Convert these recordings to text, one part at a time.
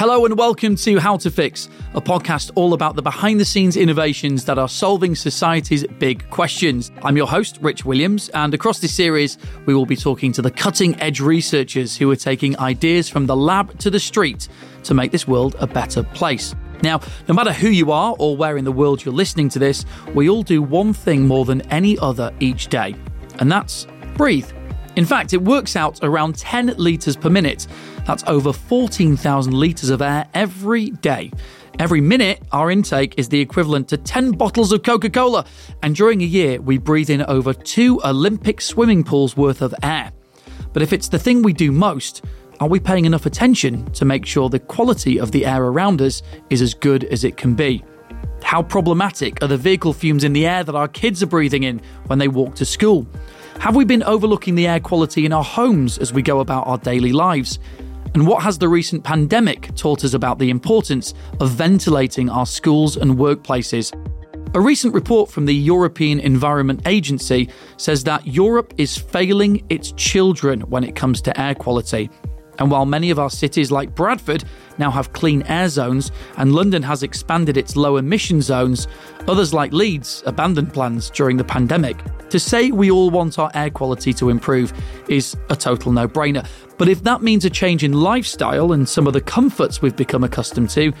Hello and welcome to How to Fix, a podcast all about the behind the scenes innovations that are solving society's big questions. I'm your host, Rich Williams, and across this series, we will be talking to the cutting edge researchers who are taking ideas from the lab to the street to make this world a better place. Now, no matter who you are or where in the world you're listening to this, we all do one thing more than any other each day, and that's breathe. In fact, it works out around 10 litres per minute. That's over 14,000 litres of air every day. Every minute, our intake is the equivalent to 10 bottles of Coca Cola, and during a year, we breathe in over two Olympic swimming pools worth of air. But if it's the thing we do most, are we paying enough attention to make sure the quality of the air around us is as good as it can be? How problematic are the vehicle fumes in the air that our kids are breathing in when they walk to school? Have we been overlooking the air quality in our homes as we go about our daily lives? And what has the recent pandemic taught us about the importance of ventilating our schools and workplaces? A recent report from the European Environment Agency says that Europe is failing its children when it comes to air quality. And while many of our cities, like Bradford, now have clean air zones and London has expanded its low emission zones, others, like Leeds, abandoned plans during the pandemic. To say we all want our air quality to improve is a total no brainer. But if that means a change in lifestyle and some of the comforts we've become accustomed to,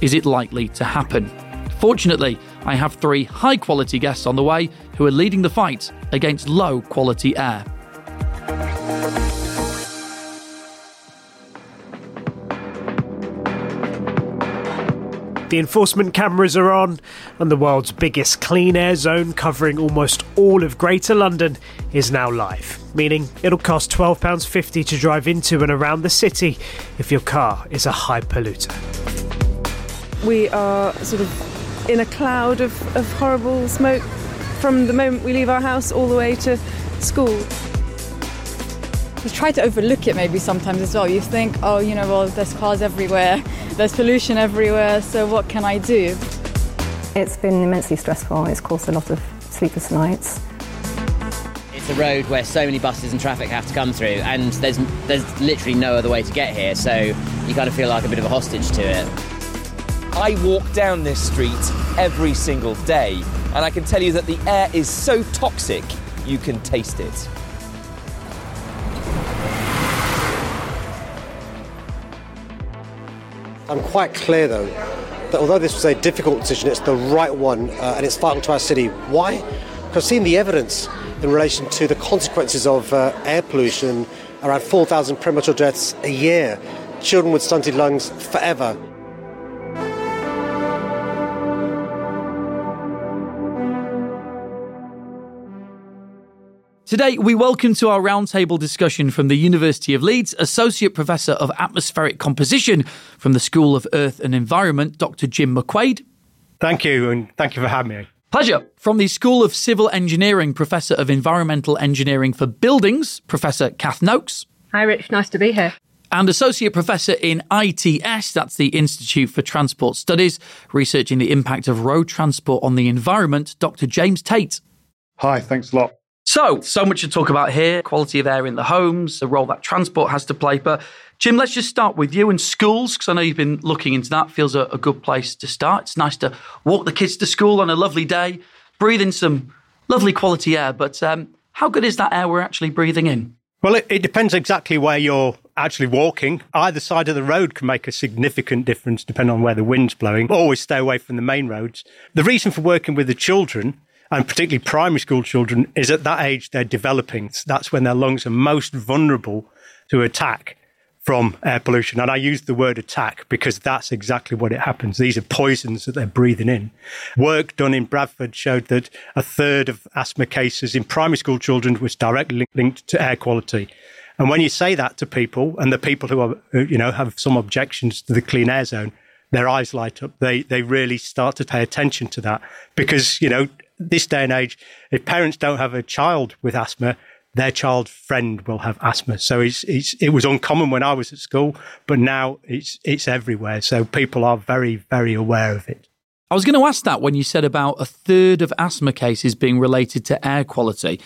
is it likely to happen? Fortunately, I have three high quality guests on the way who are leading the fight against low quality air. The enforcement cameras are on, and the world's biggest clean air zone covering almost all of Greater London is now live, meaning it'll cost £12.50 to drive into and around the city if your car is a high polluter. We are sort of in a cloud of, of horrible smoke from the moment we leave our house all the way to school. You try to overlook it maybe sometimes as well. You think, oh, you know, well, there's cars everywhere there's pollution everywhere, so what can I do? It's been immensely stressful. It's caused a lot of sleepless nights. It's a road where so many buses and traffic have to come through, and there's there's literally no other way to get here. So you kind of feel like a bit of a hostage to it. I walk down this street every single day, and I can tell you that the air is so toxic you can taste it. I'm quite clear, though, that although this was a difficult decision, it's the right one uh, and it's vital to our city. Why? Because seeing the evidence in relation to the consequences of uh, air pollution, around 4,000 premature deaths a year, children with stunted lungs forever. Today, we welcome to our roundtable discussion from the University of Leeds, Associate Professor of Atmospheric Composition from the School of Earth and Environment, Dr. Jim McQuaid. Thank you, and thank you for having me. Pleasure. From the School of Civil Engineering, Professor of Environmental Engineering for Buildings, Professor Cath Noakes. Hi, Rich. Nice to be here. And Associate Professor in ITS, that's the Institute for Transport Studies, researching the impact of road transport on the environment, Dr. James Tate. Hi, thanks a lot. So, so much to talk about here quality of air in the homes, the role that transport has to play. But, Jim, let's just start with you and schools, because I know you've been looking into that. Feels a, a, good place to start. It's nice to walk the kids to school on a lovely day, breathe in some lovely quality air. But um, how good is that air we're actually breathing in? Well, it, it depends exactly where you're actually walking. Either side of the road can make a significant difference depending on where the wind's blowing. Always stay away from the main roads. The reason for working with the children and particularly primary school children, is at that age they're developing. That's when their lungs are most vulnerable to attack from air pollution. And I use the word attack because that's exactly what it happens. These are poisons that they're breathing in. Work done in Bradford showed that a third of asthma cases in primary school children was directly linked to air quality. And when you say that to people, and the people who are, you know, have some objections to the clean air zone, their eyes light up. They they really start to pay attention to that because you know this day and age, if parents don't have a child with asthma, their child friend will have asthma. So it's, it's, it was uncommon when I was at school, but now it's, it's everywhere. So people are very, very aware of it. I was going to ask that when you said about a third of asthma cases being related to air quality.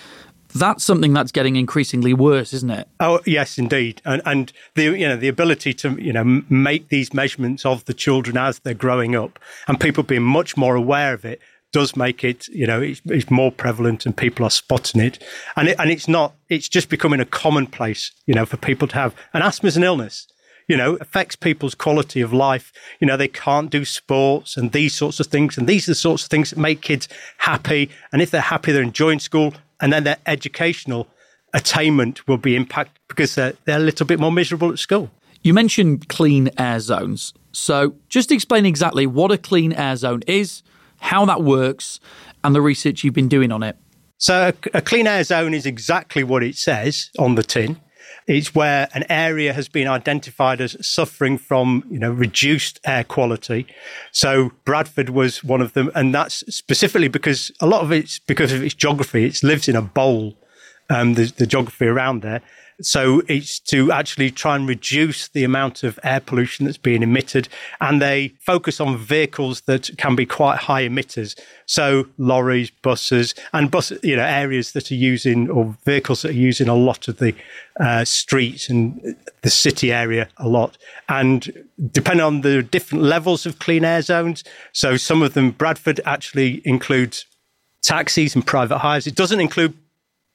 That's something that's getting increasingly worse, isn't it? Oh yes, indeed, and and the you know the ability to you know make these measurements of the children as they're growing up, and people being much more aware of it does make it, you know, it's, it's, more prevalent and people are spotting it. And it, and it's not, it's just becoming a commonplace, you know, for people to have. And asthma is an illness, you know, affects people's quality of life. You know, they can't do sports and these sorts of things. And these are the sorts of things that make kids happy. And if they're happy, they're enjoying school and then their educational attainment will be impacted because they're, they're a little bit more miserable at school. You mentioned clean air zones. So just explain exactly what a clean air zone is how that works, and the research you've been doing on it. So, a, clean air zone is exactly what it says on the tin. It's where an area has been identified as suffering from, you know, reduced air quality. So Bradford was one of them, and that's specifically because a lot of it's because of its geography. It lives in a bowl, um, the, the geography around there, so it's to actually try and reduce the amount of air pollution that's being emitted. And they focus on vehicles that can be quite high emitters. So lorries, buses, and bus, you know, areas that are using or vehicles that are using a lot of the uh, streets and the city area a lot. And depending on the different levels of clean air zones, so some of them, Bradford actually includes taxis and private hires. It doesn't include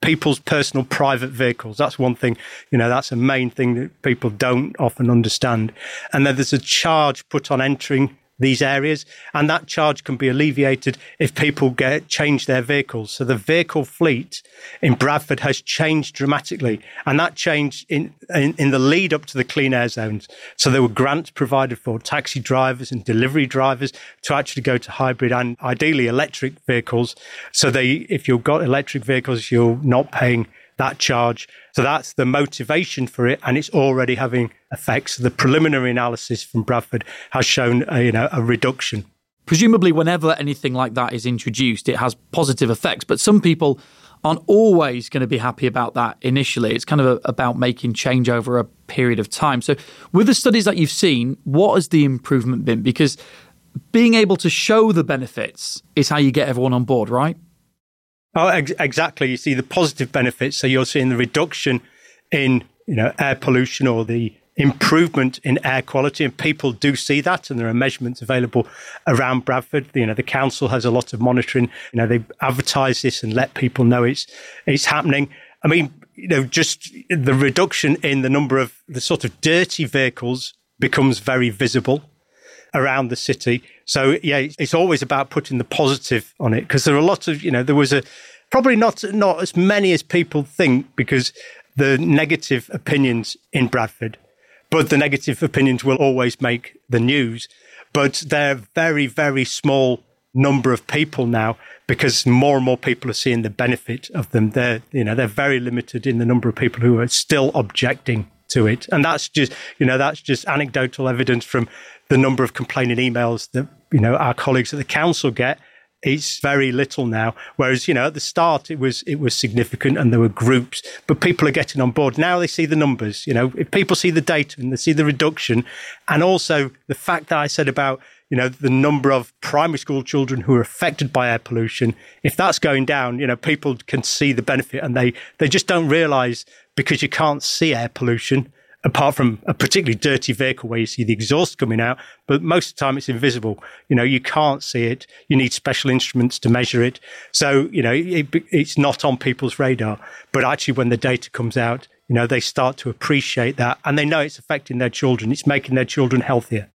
people's personal private vehicles. That's one thing, you know, that's a main thing that people don't often understand. And then there's a charge put on entering these areas, and that charge can be alleviated if people get change their vehicles. So the vehicle fleet in Bradford has changed dramatically, and that changed in, in, in the lead up to the clean air zones. So there were grants provided for taxi drivers and delivery drivers to actually go to hybrid and ideally electric vehicles. So they, if you've got electric vehicles, you're not paying that charge. So that's the motivation for it, and it's already having effects. The preliminary analysis from Bradford has shown a, you know a reduction. Presumably, whenever anything like that is introduced, it has positive effects. But some people aren't always going to be happy about that initially. It's kind of a, about making change over a period of time. So, with the studies that you've seen, what has the improvement been? Because being able to show the benefits is how you get everyone on board, right? Oh, ex- exactly. You see the positive benefits. So you're seeing the reduction in you know air pollution or the improvement in air quality, and people do see that, and there are measurements available around Bradford. You know, the council has a lot of monitoring. You know, they advertise this and let people know it's it's happening. I mean, you know, just the reduction in the number of the sort of dirty vehicles becomes very visible around the city. So yeah, it's always about putting the positive on it because there are a lot of you know there was a probably not not as many as people think because the negative opinions in Bradford, but the negative opinions will always make the news. But they're very very small number of people now because more and more people are seeing the benefit of them. They're you know they're very limited in the number of people who are still objecting to it, and that's just you know that's just anecdotal evidence from the number of complaining emails that you know our colleagues at the council get it's very little now whereas you know at the start it was it was significant and there were groups but people are getting on board. Now they see the numbers you know if people see the data and they see the reduction and also the fact that i said about you know the number of primary school children who are affected by air pollution if that's going down you know people can see the benefit and they they just don't realize because you can't see air pollution apart from a particularly dirty vehicle where you see the exhaust coming out, but most of the time it's invisible. You know, you can't see it. You need special instruments to measure it. So, you know, it, it's not on people's radar. But actually, when the data comes out, you know, they start to appreciate that and they know it's affecting their children. It's making their children healthier.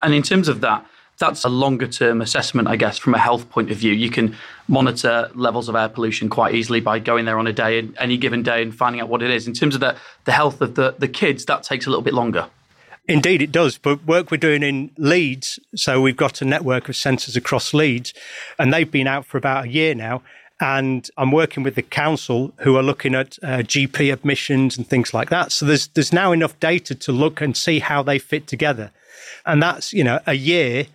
And in terms of that, that's a longer term assessment, I guess, from a health point of view. You can monitor levels of air pollution quite easily by going there on a day, any given day, and finding out what it is. In terms of the, the health of the, the kids, that takes a little bit longer. Indeed, it does. But work we're doing in Leeds, so we've got a network of centres across Leeds, and they've been out for about a year now. And I'm working with the council who are looking at uh, GP admissions and things like that. So there's there's now enough data to look and see how they fit together, and that's you know a year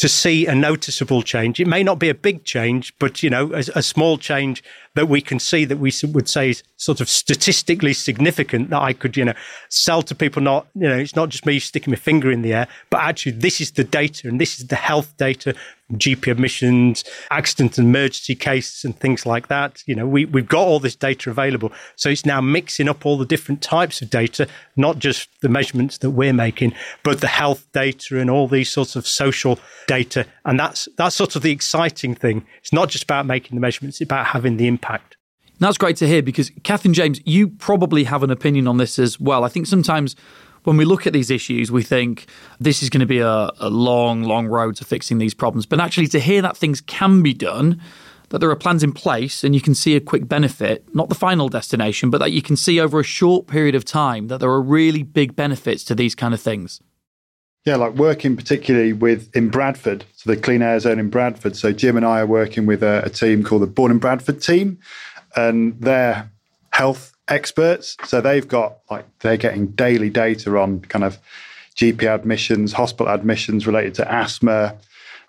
to see a noticeable change. It may not be a big change, but you know, a, a, small change that we can see that we would say is sort of statistically significant that I could, you know, sell to people. Not, you know, it's not just me sticking my finger in the air, but actually this is the data and this is the health data GP admissions, accident and emergency cases, and things like that. You know, we, we've got all this data available. So it's now mixing up all the different types of data, not just the measurements that we're making, but the health data and all these sorts of social data. And that's, that's sort of the exciting thing. It's not just about making the measurements, it's about having the impact. That's great to hear because, Cath and James, you probably have an opinion on this as well. I think sometimes when we look at these issues, we think this is going to be a, a, long, long road to fixing these problems. But actually, to hear that things can be done, that there are plans in place and you can see a quick benefit, not the final destination, but that you can see over a short period of time that there are really big benefits to these kind of things. Yeah, like working particularly with in Bradford, so the Clean Air Zone in Bradford. So Jim and I are working with a, a team called the Born in Bradford team, and they're health experts. So they've got like they're getting daily data on kind of GP admissions, hospital admissions related to asthma,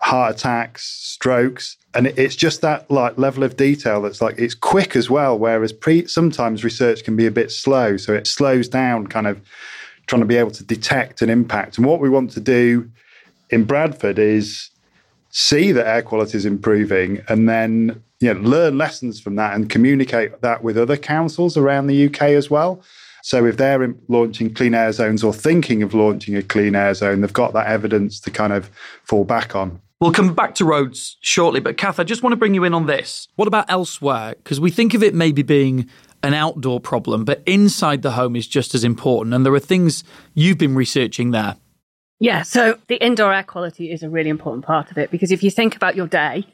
heart attacks, strokes, and it's just that like level of detail that's like it's quick as well. Whereas pre sometimes research can be a bit slow, so it slows down kind of trying to be able to detect an impact. And what we want to do in Bradford is see that air quality is improving and then you know, learn lessons from that and communicate that with other councils around the UK as well. So if they're launching clean air zones or thinking of launching a clean air zone, they've got that evidence to kind of fall back on. We'll come back to roads shortly, but Cath, I just want to bring you in on this. What about elsewhere? Because we think of it maybe being an outdoor problem, but inside the home is just as important. And there are things you've been researching there. Yeah, so the indoor air quality is a really important part of it because if you think about your day,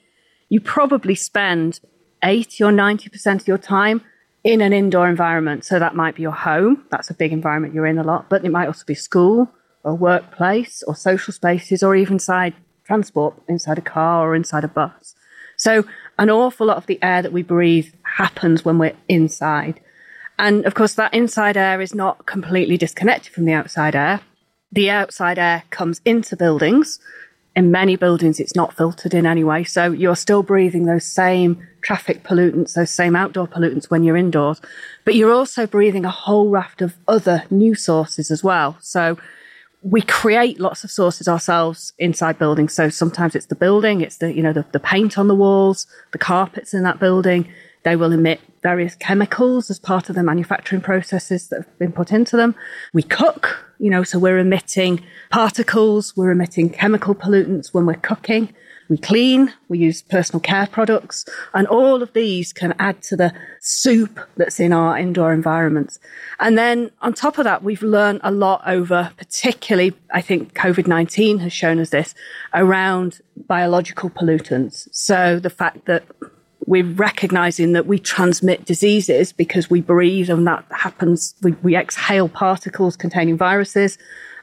you probably spend 80 or 90% of your time in an indoor environment. So that might be your home, that's a big environment you're in a lot, but it might also be school or workplace or social spaces or even inside transport, inside a car or inside a bus. So an awful lot of the air that we breathe happens when we're inside. And of course, that inside air is not completely disconnected from the outside air. The outside air comes into buildings in many buildings, it's not filtered in any way. So you're still breathing those same traffic pollutants, those same outdoor pollutants when you're indoors. But you're also breathing a whole raft of other new sources as well. So we create lots of sources ourselves inside buildings. So sometimes it's the building, it's the, you know, the, the paint on the walls, the carpets in that building. They will emit various chemicals as part of the manufacturing processes that have been put into them. We cook, you know, so we're emitting particles, we're emitting chemical pollutants when we're cooking. We clean, we use personal care products, and all of these can add to the soup that's in our indoor environments. And then on top of that, we've learned a lot over, particularly, I think COVID 19 has shown us this around biological pollutants. So the fact that we're recognizing that we transmit diseases because we breathe and that happens. We, we exhale particles containing viruses.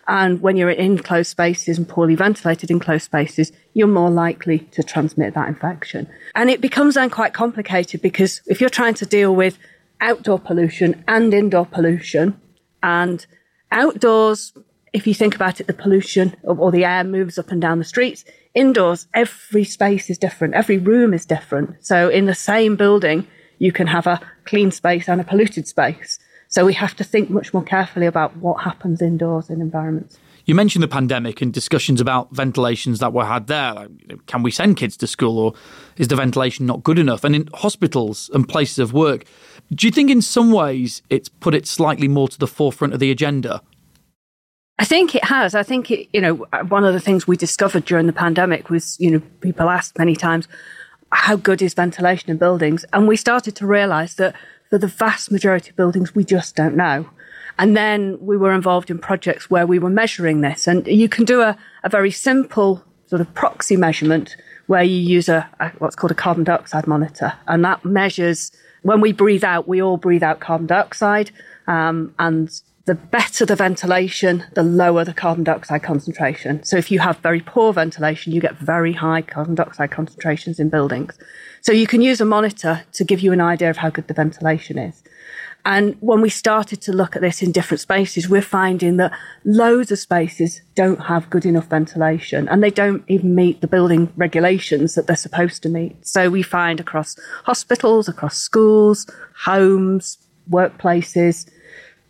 And when you're in closed spaces and poorly ventilated enclosed spaces, you're more likely to transmit that infection. And it becomes then quite complicated because if you're trying to deal with outdoor pollution and indoor pollution, and outdoors, if you think about it, the pollution or the air moves up and down the streets. Indoors, every space is different, every room is different. So in the same building, you can have a clean space and a polluted space. So we have to think much more carefully about what happens indoors in environments. You mentioned the pandemic and discussions about ventilations that were had there. Can we send kids to school or is the ventilation not good enough? And in hospitals and places of work, do you think in some ways it's put it slightly more to the forefront of the agenda? I think it has. I think it, you know, one of the things we discovered during the pandemic was, you know, people asked many times, how good is ventilation in buildings? And we started to realize that for the vast majority of buildings, we just don't know. And then we were involved in projects where we were measuring this. And you can do a, a very simple sort of proxy measurement where you use a, a, what's called a carbon dioxide monitor. And that measures when we breathe out, we all breathe out carbon dioxide. Um, and the better the ventilation, the lower the carbon dioxide concentration. So if you have very poor ventilation, you get very high carbon dioxide concentrations in buildings. So you can use a monitor to give you an idea of how good the ventilation is. And when we started to look at this in different spaces, we're finding that loads of spaces don't have good enough ventilation and they don't even meet the building regulations that they're supposed to meet. So we find across hospitals, across schools, homes, workplaces,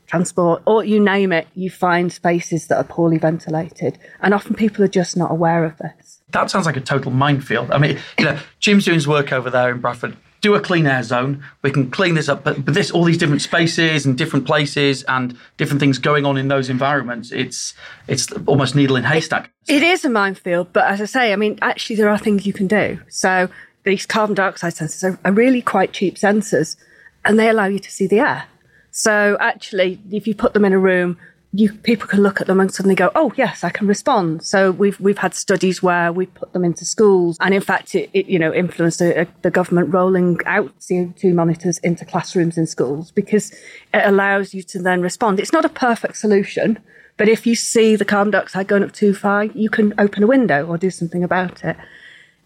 transport, or you name it, you find spaces that are poorly ventilated. And often people are just not aware of this. That sounds like a total minefield. I mean, you know, Jim's doing his work over there in Bradford. Do a clean air zone. We can clean this up, but, but this all these different spaces and different places and different things going on in those environments. It's it's almost needle in haystack. It is a minefield, but as I say, I mean, actually, there are things you can do. So these carbon dioxide sensors are, are really quite cheap sensors, and they allow you to see the air. So actually, if you put them in a room, you people can look at them and suddenly go, "Oh, yes, I can respond." So we've we've had studies where we put them into schools, and in fact, it, it you know influenced the government rolling out CO2 monitors into classrooms in schools because it allows you to then respond. It's not a perfect solution, but if you see the carbon dioxide going up too far, you can open a window or do something about it.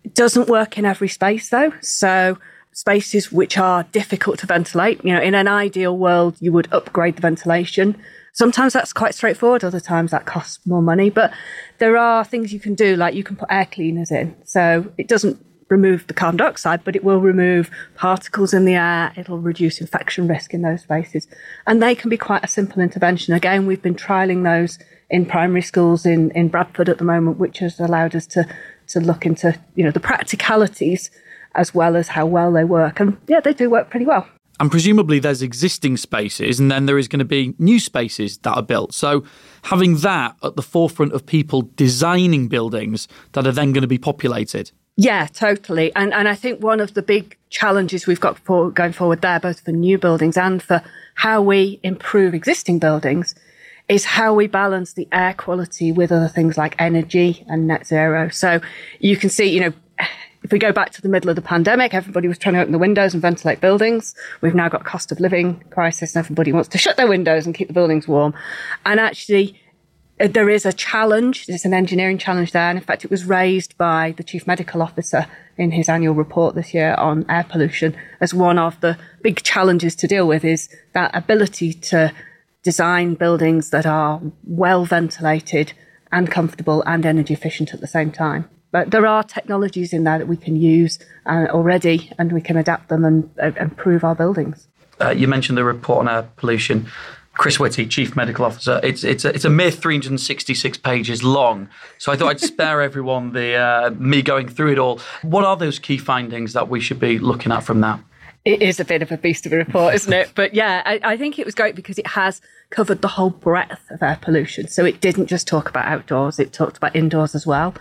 It doesn't work in every space though, so spaces which are difficult to ventilate. You know, in an ideal world, you would upgrade the ventilation Sometimes that's quite straightforward, other times that costs more money. But there are things you can do, like you can put air cleaners in. So it doesn't remove the carbon dioxide, but it will remove particles in the air. It'll reduce infection risk in those spaces. And they can be quite a simple intervention. Again, we've been trialing those in primary schools in, in Bradford at the moment, which has allowed us to, to look into, you know, the practicalities as well as how well they work. And yeah, they do work pretty well. And presumably there's existing spaces and then there is going to be new spaces that are built. So having that at the forefront of people designing buildings that are then going to be populated. Yeah, totally. And and I think one of the big challenges we've got for going forward there, both for new buildings and for how we improve existing buildings, is how we balance the air quality with other things like energy and net zero. So you can see, you know, if we go back to the middle of the pandemic, everybody was trying to open the windows and ventilate buildings. We've now got cost of living crisis and everybody wants to shut their windows and keep the buildings warm. And actually, uh, there is a challenge. There's an engineering challenge there. And in fact, it was raised by the chief medical officer in his annual report this year on air pollution as one of the big challenges to deal with is that ability to design buildings that are well ventilated and comfortable and energy efficient at the same time. But there are technologies in there that we can use uh, already, and we can adapt them and uh, improve our buildings. Uh, you mentioned the report on air pollution. Chris Whitty, Chief Medical Officer. It's it's a, it's a mere 366 pages long, so I thought I'd spare everyone the uh, me going through it all. What are those key findings that we should be looking at from that? It is a bit of a beast of a report, isn't it? But yeah, I, I, think it was great because it has covered the whole breadth of air pollution. So it didn't just talk about outdoors, it talked about indoors as well.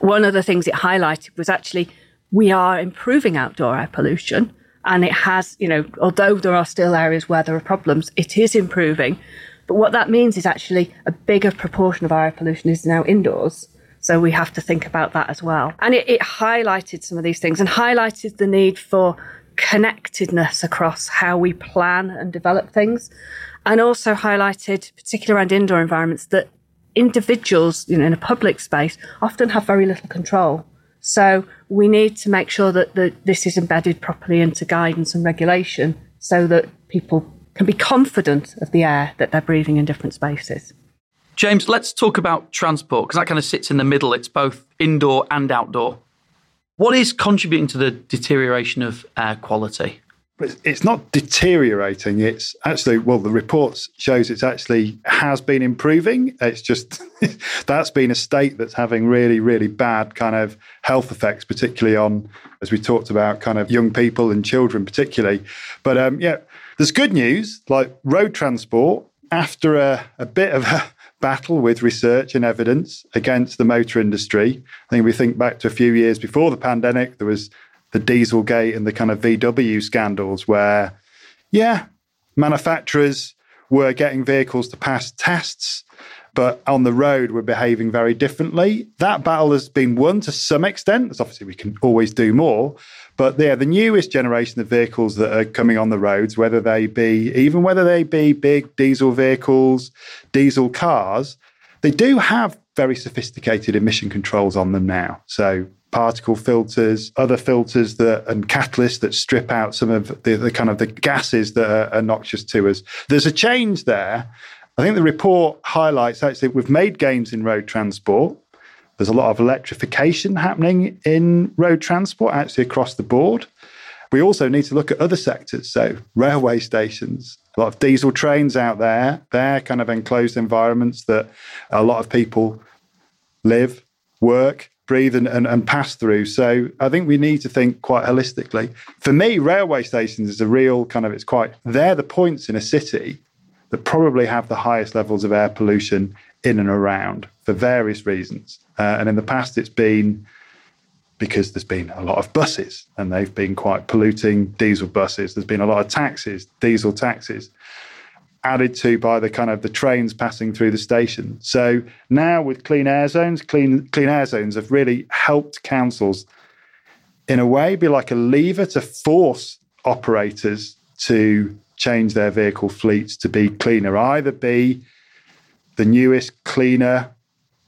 One of the things it highlighted was actually we are improving outdoor air pollution. And it has, you know, although there are still areas where there are problems, it is improving. But what that means is actually a bigger proportion of our air pollution is now indoors. So we have to think about that as well. And it, it highlighted some of these things and highlighted the need for connectedness across how we plan and develop things, and also highlighted, particularly around indoor environments, that individuals, you know, in a public space often have very little control. So we need to make sure that the, this is embedded properly into guidance and regulation so that people can be confident of the air that they're breathing in different spaces. James, let's talk about transport because that kind of sits in the middle. It's both indoor and outdoor. What is contributing to the deterioration of air quality? It's not deteriorating. It's actually, well, the report shows it's actually has been improving. It's just that's been a state that's having really, really bad kind of health effects, particularly on, as we talked about, kind of young people and children, particularly. But um, yeah, there's good news like road transport after a, a bit of a battle with research and evidence against the motor industry. I think we think back to a few years before the pandemic, there was the Dieselgate and the kind of VW scandals where, yeah, manufacturers were getting vehicles to pass tests, but on the road were behaving very differently. That battle has been won to some extent. Obviously, we can always do more. But yeah, the newest generation of vehicles that are coming on the roads, whether they be even whether they be big diesel vehicles, diesel cars, they do have very sophisticated emission controls on them now. So particle filters, other filters that and catalysts that strip out some of the, the kind of the gases that are, are noxious to us. There's a change there. I think the report highlights actually we've made gains in road transport. There's a lot of electrification happening in road transport, actually across the board. We also need to look at other sectors, so railway stations, a lot of diesel trains out there. They're kind of enclosed environments that a lot of people live, work, breathe and, and, and pass through. So I think we need to think quite holistically. For me, railway stations is a real kind of, it's quite, they're the points in a city that probably have the highest levels of air pollution in and around for various reasons. Uh, and in the past, it's been because there's been a lot of buses and they've been quite polluting diesel buses. There's been a lot of taxis, diesel taxis added to by the kind of the trains passing through the station. So now with clean air zones, clean clean air zones have really helped councils in a way be like a lever to force operators to change their vehicle fleets to be cleaner, either be the newest, cleaner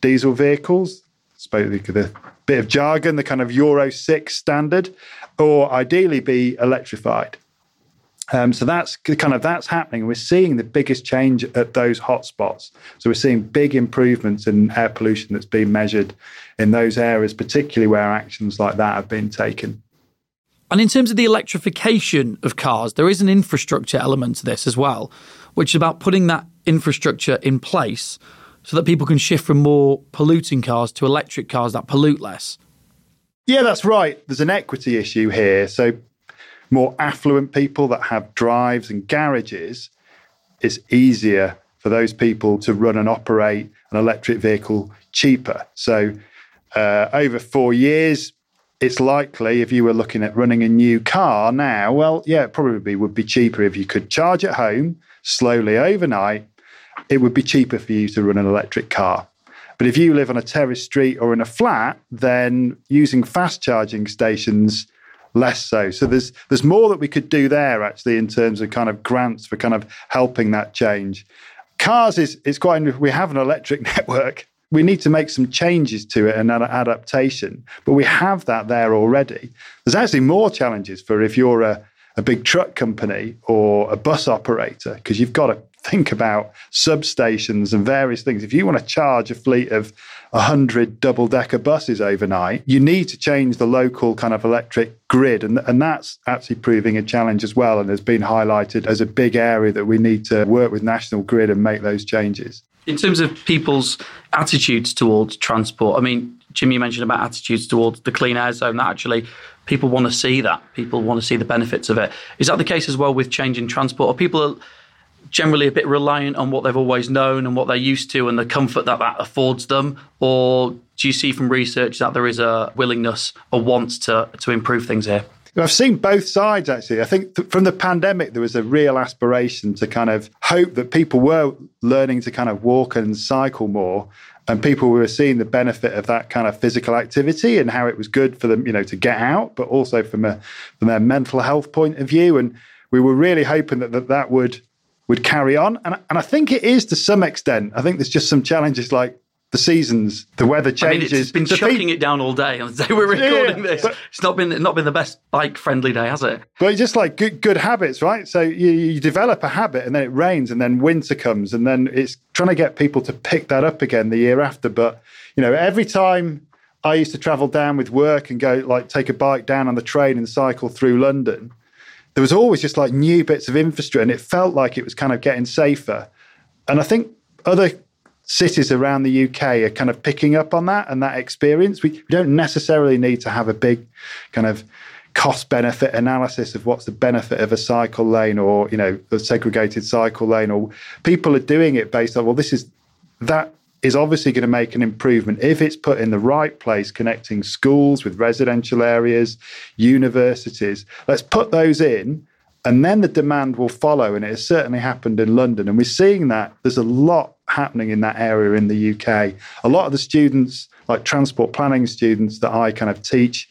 diesel vehicles, spoke the bit of jargon, the kind of Euro 6 standard, or ideally be electrified. Um, so that's kind of that's happening. We're seeing the biggest change at those hotspots. So we're seeing big improvements in air pollution that's being measured in those areas, particularly where actions like that have been taken. And in terms of the electrification of cars, there is an infrastructure element to this as well, which is about putting that infrastructure in place so that people can shift from more polluting cars to electric cars that pollute less. Yeah, that's right. There's an equity issue here. So, more affluent people that have drives and garages, it's easier for those people to run and operate an electric vehicle cheaper. So, uh, over four years, it's likely if you were looking at running a new car now, well, yeah, it probably would be cheaper if you could charge at home slowly overnight it would be cheaper for you to run an electric car. But if you live on a terrace street or in a flat, then using fast charging stations less so. So there's there's more that we could do there actually in terms of kind of grants for kind of helping that change. Cars is it's quite we have an electric network. We need to make some changes to it and an adaptation, but we have that there already. There's actually more challenges for if you're a a big truck company or a bus operator because you've got to think about substations and various things. If you want to charge a fleet of 100 double decker buses overnight, you need to change the local kind of electric grid. And, and that's actually proving a challenge as well and has been highlighted as a big area that we need to work with National Grid and make those changes. In terms of people's attitudes towards transport, I mean, Jim, you mentioned about attitudes towards the clean air zone. That actually, people want to see that. People want to see the benefits of it. Is that the case as well with changing transport? Are people generally a bit reliant on what they've always known and what they're used to and the comfort that that affords them? Or do you see from research that there is a willingness, a want to, to improve things here? I've seen both sides actually. I think th- from the pandemic, there was a real aspiration to kind of hope that people were learning to kind of walk and cycle more. And people were seeing the benefit of that kind of physical activity and how it was good for them, you know, to get out, but also from a from their mental health point of view. And we were really hoping that that, that would would carry on. And, and I think it is to some extent. I think there's just some challenges like the seasons, the weather changes. I mean, it's been chucking pe- it down all day on the day we're recording yeah, this. But, it's not been not been the best bike friendly day, has it? But it's just like good good habits, right? So you, you develop a habit, and then it rains, and then winter comes, and then it's trying to get people to pick that up again the year after. But you know, every time I used to travel down with work and go like take a bike down on the train and cycle through London there was always just like new bits of infrastructure and it felt like it was kind of getting safer. And I think other cities around the UK are kind of picking up on that and that experience. We, we don't necessarily need to have a big kind of cost benefit analysis of what's the benefit of a cycle lane or you know a segregated cycle lane or people are doing it based on well this is that is obviously going to make an improvement if it's put in the right place, connecting schools with residential areas, universities. Let's put those in, and then the demand will follow. And it has certainly happened in London. And we're seeing that there's a lot happening in that area in the UK. A lot of the students, like transport planning students that I kind of teach,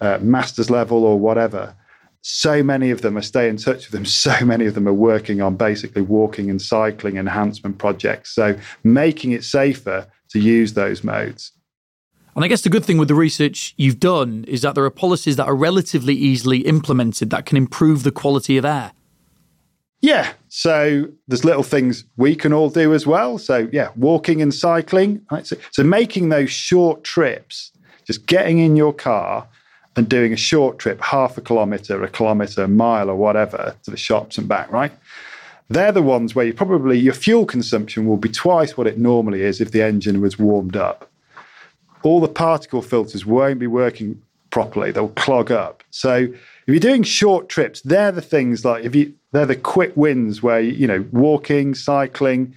uh, master's level or whatever, so many of them, I stay in touch with them. So many of them are working on basically walking and cycling enhancement projects. So making it safer to use those modes. And I guess the good thing with the research you've done is that there are policies that are relatively easily implemented that can improve the quality of air. Yeah. So there's little things we can all do as well. So, yeah, walking and cycling. Right? So, so making those short trips, just getting in your car and doing a short trip, half a kilometre, a kilometre, a mile, or whatever, to the shops and back, right? They're the ones where you probably your fuel consumption will be twice what it normally is if the engine was warmed up. all the particle filters won't be working properly. They'll clog up. So if you're doing short trips, they're the things like if you they're the quick wins where you know walking, cycling,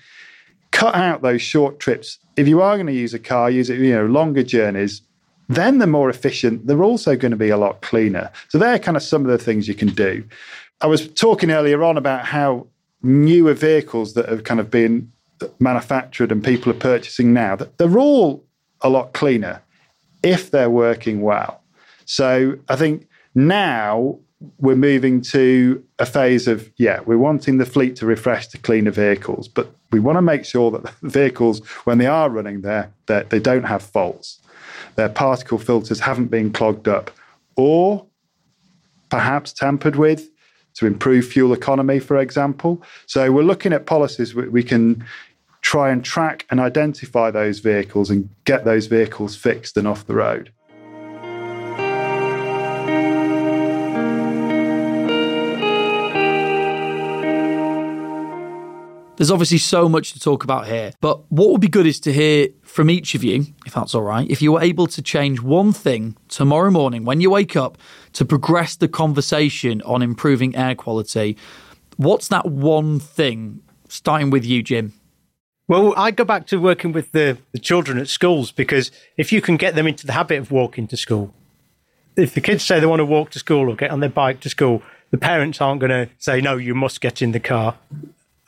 cut out those short trips. If you are going to use a car, use it, you know, longer journeys, then they're more efficient. They're also going to be a lot cleaner. So they're kind of some of the things you can do. I was talking earlier on about how newer vehicles that have kind of been manufactured and people are purchasing now, they're all a lot cleaner if they're working well. So I think now we're moving to a phase of, yeah, we're wanting the fleet to refresh to cleaner vehicles, but we want to make sure that the vehicles, when they are running there, that they don't have faults. Their particle filters haven't been clogged up or perhaps tampered with to improve fuel economy, for example. So we're looking at policies we can try and track and identify those vehicles and get those vehicles fixed and off the road. There's obviously so much to talk about here, but what would be good is to hear from each of you, if that's all right, if you were able to change one thing tomorrow morning when you wake up to progress the conversation on improving air quality. What's that one thing? Starting with you, Jim. Well, I go back to working with the, the children at schools because if you can get them into the habit of walking to school, if the kids say they want to walk to school or get on their bike to school, the parents aren't going to say, no, you must get in the car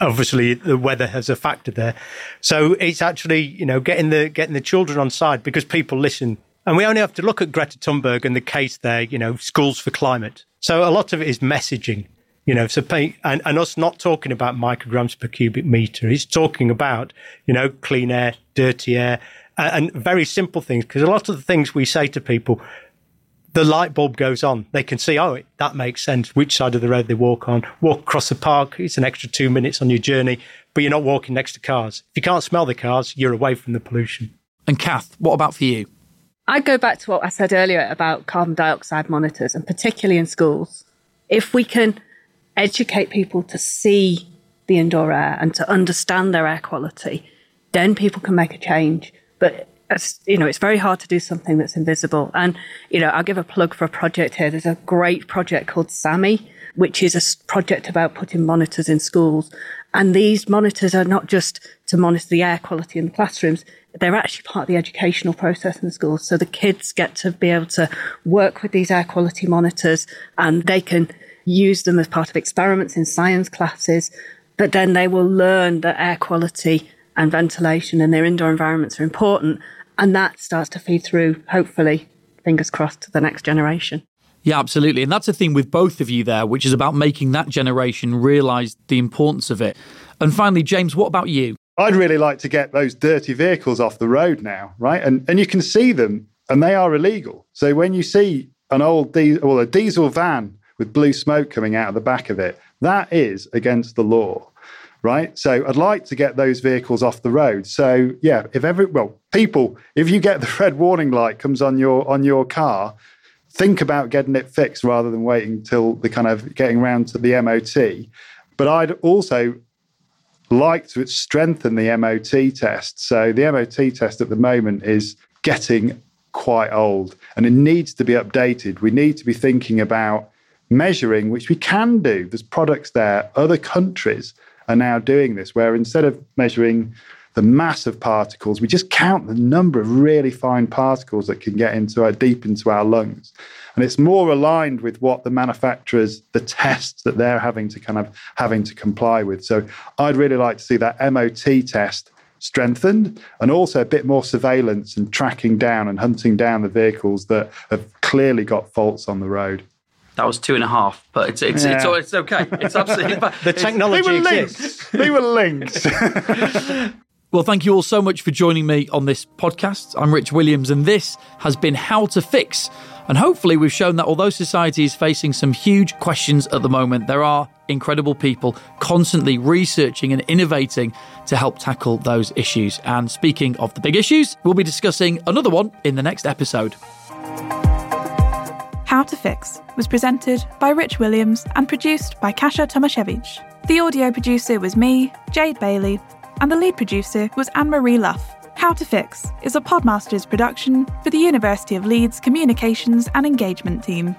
obviously the weather has a factor there. So it's actually, you know, getting the getting the children on side because people listen. And we only have to look at Greta Thunberg and the case there, you know, schools for climate. So a lot of it is messaging, you know, so pay, and, and us not talking about micrograms per cubic meter. It's talking about, you know, clean air, dirty air, and, and very simple things. Because a lot of the things we say to people, the light bulb goes on. They can see, oh, that makes sense. Which side of the road they walk on. Walk across the park. It's an extra two minutes on your journey, but you're not walking next to cars. If you can't smell the cars, you're away from the pollution. And Cath, what about for you? I go back to what I said earlier about carbon dioxide monitors, and particularly in schools. If we can educate people to see the indoor air and to understand their air quality, then people can make a change. But you know, it's very hard to do something that's invisible. And, you know, I'll give a plug for a project here. There's a great project called SAMHE, which is a project about putting monitors in schools. And these monitors are not just to monitor the air quality in the classrooms, they're actually part of the educational process in the schools. So the kids get to be able to work with these air quality monitors and they can use them as part of experiments in science classes. But then they will learn that air quality and ventilation in their indoor environments are important and that starts to feed through, hopefully, fingers crossed, to the next generation. Yeah, absolutely. And that's the thing with both of you there, which is about making that generation realise the importance of it. And finally, James, what about you? I'd really like to get those dirty vehicles off the road now, right? And and you can see them, and they are illegal. So when you see an old diesel, well, a diesel van with blue smoke coming out of the back of it, that is against the law right? So I'd like to get those vehicles off the road. So yeah, if every well, people, if you get the red warning light comes on your on your car, think about getting it fixed rather than waiting till the kind of getting around to the MOT. But I'd also like to strengthen the MOT test. So the MOT test at the moment is getting quite old and it needs to be updated. We need to be thinking about measuring, which we can do. There's products there, other countries are now doing this, where instead of measuring the mass of particles, we just count the number of really fine particles that can get into our deep into our lungs. And it's more aligned with what the manufacturers, the tests that they're having to kind of having to comply with. So I'd really like to see that MOT test strengthened and also a bit more surveillance and tracking down and hunting down the vehicles that have clearly got faults on the road. That was two and a half, but it's it's yeah. it's, it's, okay. It's absolutely fine. the technology they were exists. They were linked. well, thank you all so much for joining me on this podcast. I'm Rich Williams, and this has been How to Fix. And hopefully, we've shown that although society is facing some huge questions at the moment, there are incredible people constantly researching and innovating to help tackle those issues. And speaking of the big issues, we'll be discussing another one in the next episode. How to Fix was presented by Rich Williams and produced by Kasia Tomasiewicz. The audio producer was me, Jade Bailey, and the lead producer was Anne Marie Luff. How to Fix is a Podmasters production for the University of Leeds Communications and Engagement team.